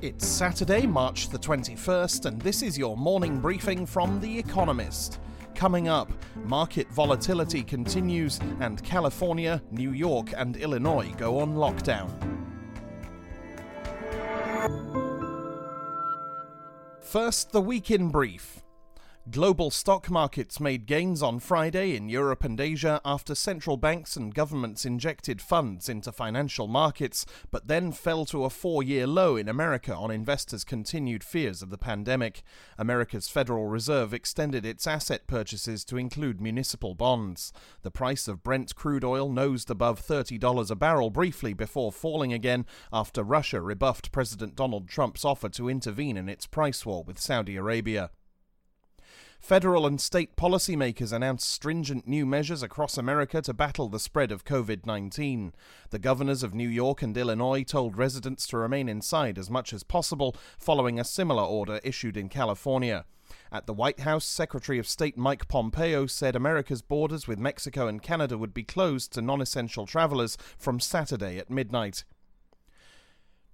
It's Saturday, March the 21st, and this is your morning briefing from The Economist. Coming up, market volatility continues, and California, New York, and Illinois go on lockdown. First, the week in brief. Global stock markets made gains on Friday in Europe and Asia after central banks and governments injected funds into financial markets, but then fell to a four year low in America on investors' continued fears of the pandemic. America's Federal Reserve extended its asset purchases to include municipal bonds. The price of Brent crude oil nosed above $30 a barrel briefly before falling again after Russia rebuffed President Donald Trump's offer to intervene in its price war with Saudi Arabia. Federal and state policymakers announced stringent new measures across America to battle the spread of COVID 19. The governors of New York and Illinois told residents to remain inside as much as possible, following a similar order issued in California. At the White House, Secretary of State Mike Pompeo said America's borders with Mexico and Canada would be closed to non essential travelers from Saturday at midnight.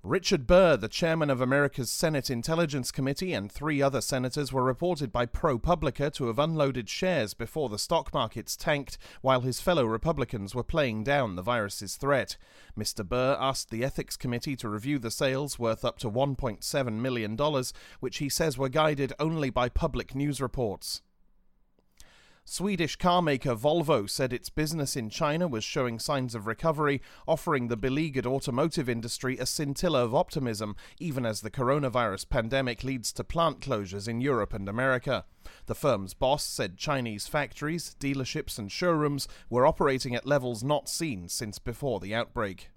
Richard Burr, the chairman of America's Senate Intelligence Committee, and three other senators were reported by ProPublica to have unloaded shares before the stock markets tanked, while his fellow Republicans were playing down the virus's threat. Mr. Burr asked the Ethics Committee to review the sales worth up to $1.7 million, which he says were guided only by public news reports. Swedish carmaker Volvo said its business in China was showing signs of recovery, offering the beleaguered automotive industry a scintilla of optimism, even as the coronavirus pandemic leads to plant closures in Europe and America. The firm's boss said Chinese factories, dealerships, and showrooms were operating at levels not seen since before the outbreak.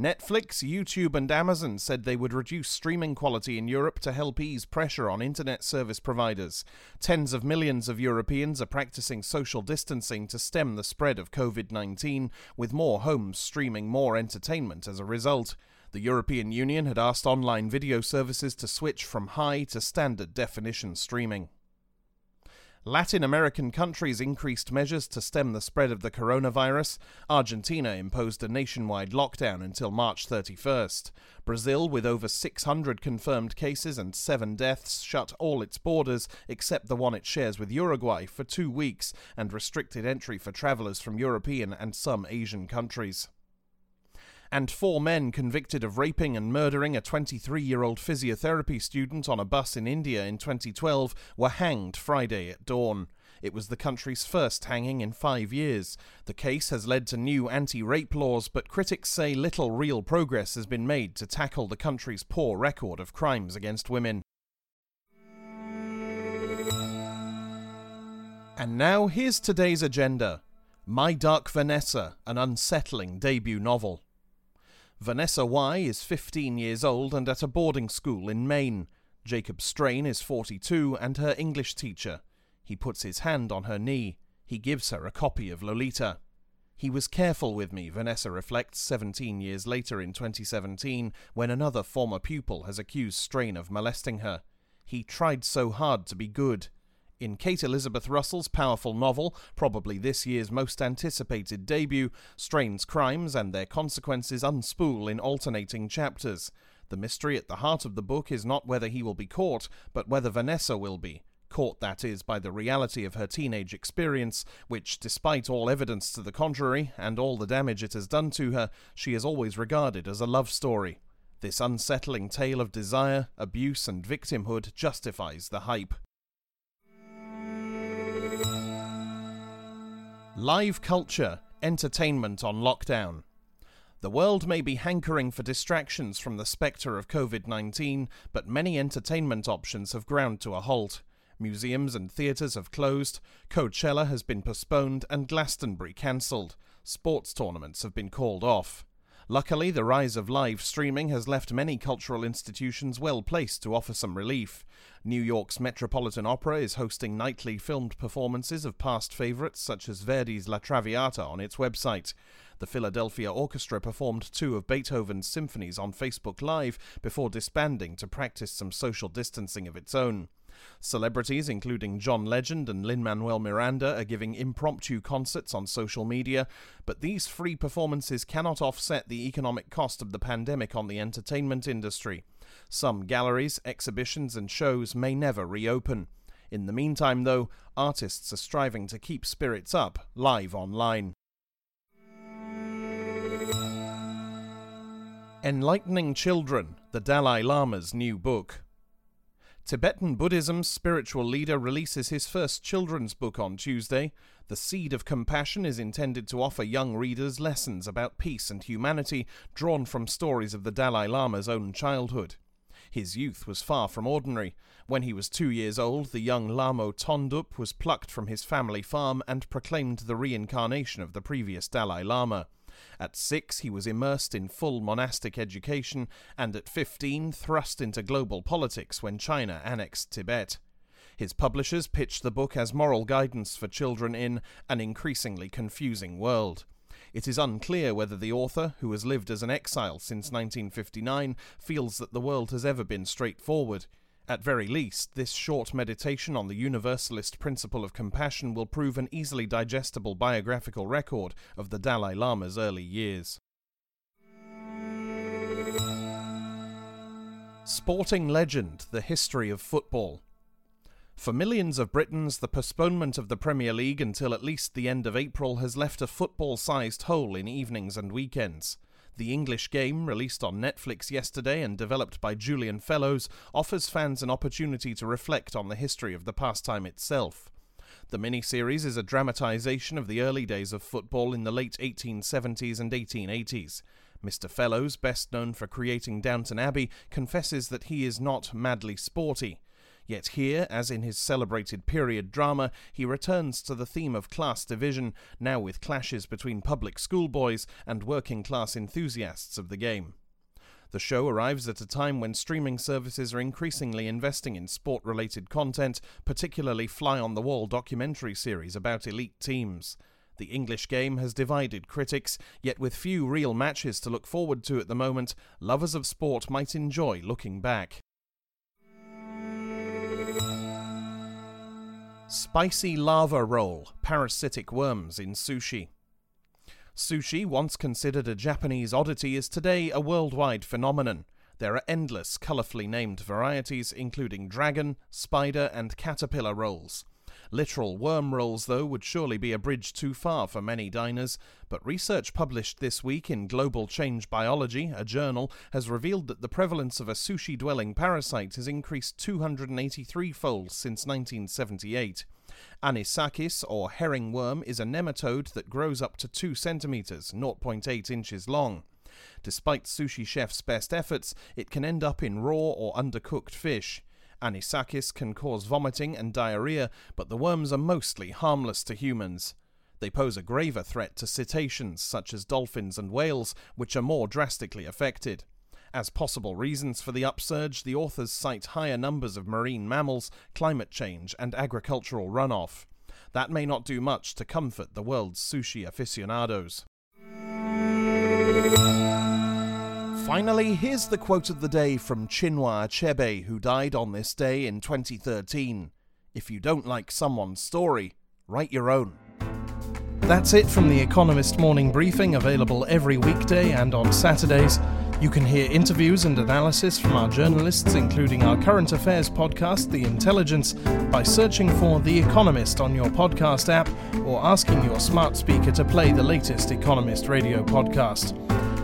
Netflix, YouTube, and Amazon said they would reduce streaming quality in Europe to help ease pressure on internet service providers. Tens of millions of Europeans are practicing social distancing to stem the spread of COVID 19, with more homes streaming more entertainment as a result. The European Union had asked online video services to switch from high to standard definition streaming. Latin American countries increased measures to stem the spread of the coronavirus. Argentina imposed a nationwide lockdown until March 31st. Brazil, with over 600 confirmed cases and seven deaths, shut all its borders except the one it shares with Uruguay for two weeks and restricted entry for travellers from European and some Asian countries and four men convicted of raping and murdering a 23 year old physiotherapy student on a bus in India in 2012 were hanged Friday at dawn. It was the country's first hanging in five years. The case has led to new anti rape laws, but critics say little real progress has been made to tackle the country's poor record of crimes against women. And now here's today's agenda My Dark Vanessa, an unsettling debut novel. Vanessa Wye is 15 years old and at a boarding school in Maine. Jacob Strain is 42 and her English teacher. He puts his hand on her knee. He gives her a copy of Lolita. He was careful with me, Vanessa reflects 17 years later in 2017 when another former pupil has accused Strain of molesting her. He tried so hard to be good. In Kate Elizabeth Russell's powerful novel, probably this year's most anticipated debut, Strain's crimes and their consequences unspool in alternating chapters. The mystery at the heart of the book is not whether he will be caught, but whether Vanessa will be. Caught, that is, by the reality of her teenage experience, which, despite all evidence to the contrary and all the damage it has done to her, she is always regarded as a love story. This unsettling tale of desire, abuse, and victimhood justifies the hype. Live culture, entertainment on lockdown. The world may be hankering for distractions from the spectre of COVID 19, but many entertainment options have ground to a halt. Museums and theatres have closed, Coachella has been postponed, and Glastonbury cancelled. Sports tournaments have been called off. Luckily, the rise of live streaming has left many cultural institutions well placed to offer some relief. New York's Metropolitan Opera is hosting nightly filmed performances of past favourites such as Verdi's La Traviata on its website. The Philadelphia Orchestra performed two of Beethoven's symphonies on Facebook Live before disbanding to practice some social distancing of its own. Celebrities including John Legend and Lin Manuel Miranda are giving impromptu concerts on social media, but these free performances cannot offset the economic cost of the pandemic on the entertainment industry. Some galleries, exhibitions, and shows may never reopen. In the meantime, though, artists are striving to keep spirits up live online. Enlightening Children, the Dalai Lama's new book. Tibetan Buddhism's spiritual leader releases his first children's book on Tuesday. The Seed of Compassion is intended to offer young readers lessons about peace and humanity drawn from stories of the Dalai Lama's own childhood. His youth was far from ordinary. When he was two years old, the young Lhamo Thondup was plucked from his family farm and proclaimed the reincarnation of the previous Dalai Lama. At six, he was immersed in full monastic education, and at 15, thrust into global politics when China annexed Tibet. His publishers pitched the book as moral guidance for children in an increasingly confusing world. It is unclear whether the author, who has lived as an exile since 1959, feels that the world has ever been straightforward. At very least, this short meditation on the universalist principle of compassion will prove an easily digestible biographical record of the Dalai Lama's early years. Sporting legend The History of Football. For millions of Britons, the postponement of the Premier League until at least the end of April has left a football sized hole in evenings and weekends. The English game, released on Netflix yesterday and developed by Julian Fellowes, offers fans an opportunity to reflect on the history of the pastime itself. The miniseries is a dramatization of the early days of football in the late 1870s and 1880s. Mr. Fellowes, best known for creating Downton Abbey, confesses that he is not madly sporty. Yet here, as in his celebrated period drama, he returns to the theme of class division, now with clashes between public schoolboys and working class enthusiasts of the game. The show arrives at a time when streaming services are increasingly investing in sport related content, particularly fly on the wall documentary series about elite teams. The English game has divided critics, yet with few real matches to look forward to at the moment, lovers of sport might enjoy looking back. Spicy lava roll, parasitic worms in sushi. Sushi, once considered a Japanese oddity, is today a worldwide phenomenon. There are endless, colourfully named varieties, including dragon, spider, and caterpillar rolls. Literal worm rolls, though, would surely be a bridge too far for many diners, but research published this week in Global Change Biology, a journal, has revealed that the prevalence of a sushi dwelling parasite has increased 283 fold since 1978. Anisakis, or herring worm, is a nematode that grows up to 2 centimeters, 0.8 inches long. Despite sushi chefs' best efforts, it can end up in raw or undercooked fish. Anisakis can cause vomiting and diarrhea, but the worms are mostly harmless to humans. They pose a graver threat to cetaceans such as dolphins and whales, which are more drastically affected. As possible reasons for the upsurge, the authors cite higher numbers of marine mammals, climate change, and agricultural runoff. That may not do much to comfort the world's sushi aficionados. Finally, here's the quote of the day from Chinua Achebe, who died on this day in 2013. If you don't like someone's story, write your own. That's it from The Economist Morning Briefing, available every weekday and on Saturdays. You can hear interviews and analysis from our journalists, including our current affairs podcast, The Intelligence, by searching for The Economist on your podcast app or asking your smart speaker to play the latest Economist radio podcast.